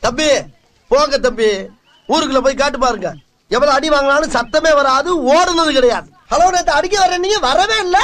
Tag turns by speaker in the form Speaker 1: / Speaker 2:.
Speaker 1: தம்பி போங்க தம்பி. ஊருக்குள்ள போய் காட்டு பாருங்க. எவ்வளவு அடி வாங்கினாலும் சத்தமே வராது ஓடுனது கிடையாது. ஹலோ நேத்து அடிக்க வர நீங்க வரவே இல்ல.